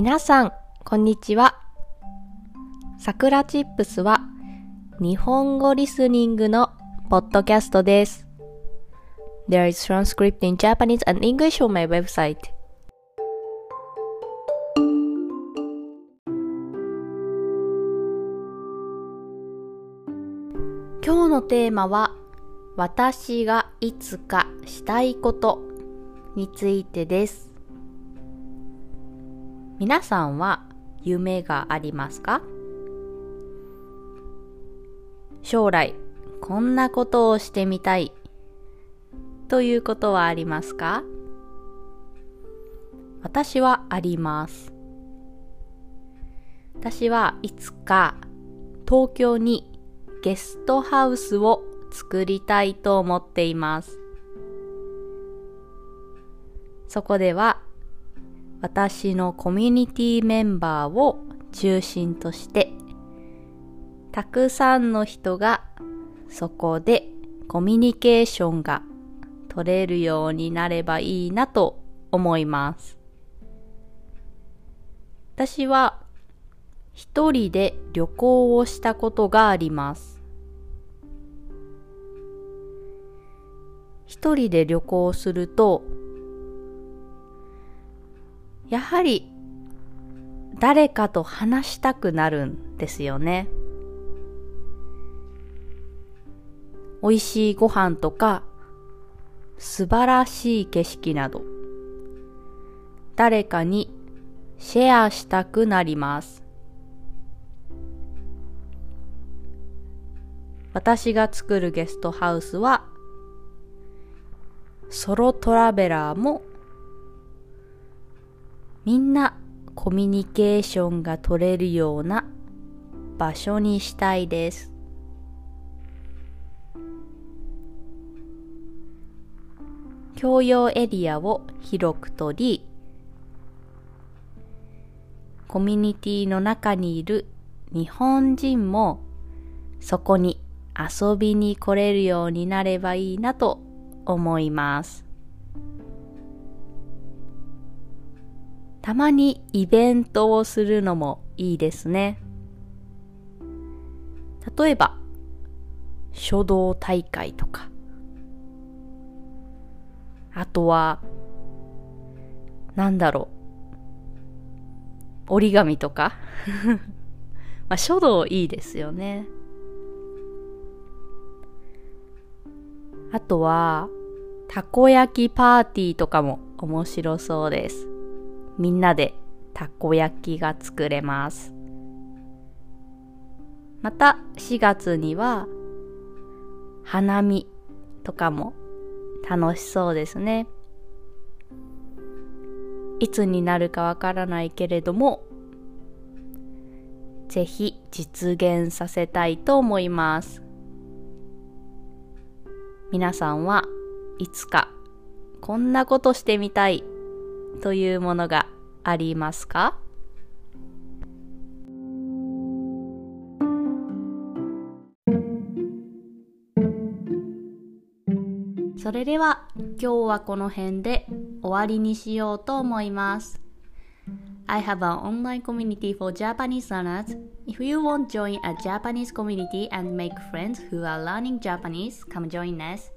皆さん、こんにちは。さくらチップスは日本語リスニングのポッドキャストです。There is transcript in Japanese and English on my website. 今日のテーマは私がいつかしたいことについてです。皆さんは夢がありますか？将来こんなことをしてみたいということはありますか？私はあります。私はいつか東京にゲストハウスを作りたいと思っています。そこでは私のコミュニティメンバーを中心としてたくさんの人がそこでコミュニケーションが取れるようになればいいなと思います。私は一人で旅行をしたことがあります。一人で旅行するとやはり誰かと話したくなるんですよね。美味しいご飯とか素晴らしい景色など誰かにシェアしたくなります。私が作るゲストハウスはソロトラベラーもみんなコミュニケーションが取れるような場所にしたいです。共用エリアを広く取り、コミュニティの中にいる日本人もそこに遊びに来れるようになればいいなと思います。たまにイベントをするのもいいですね。例えば、書道大会とか、あとは、なんだろう、折り紙とか。まあ、書道いいですよね。あとは、たこ焼きパーティーとかも面白そうです。みんなでたこ焼きが作れます。また4月には花見とかも楽しそうですね。いつになるかわからないけれども、ぜひ実現させたいと思います。皆さんはいつかこんなことしてみたいというものがありますかそれでは今日はこの辺で終わりにしようと思います。I have an online community for Japanese learners. If you want to join a Japanese community and make friends who are learning Japanese, come join us.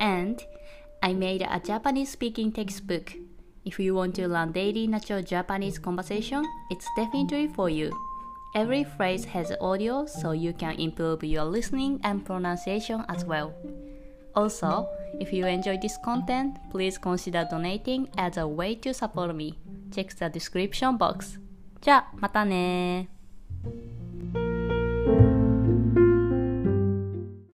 And I made a Japanese speaking textbook. If you want to learn daily natural Japanese conversation, it's definitely for you. Every phrase has audio so you can improve your listening and pronunciation as well. Also, if you enjoy this content, please consider donating as a way to support me. Check the description box. じゃあ、またね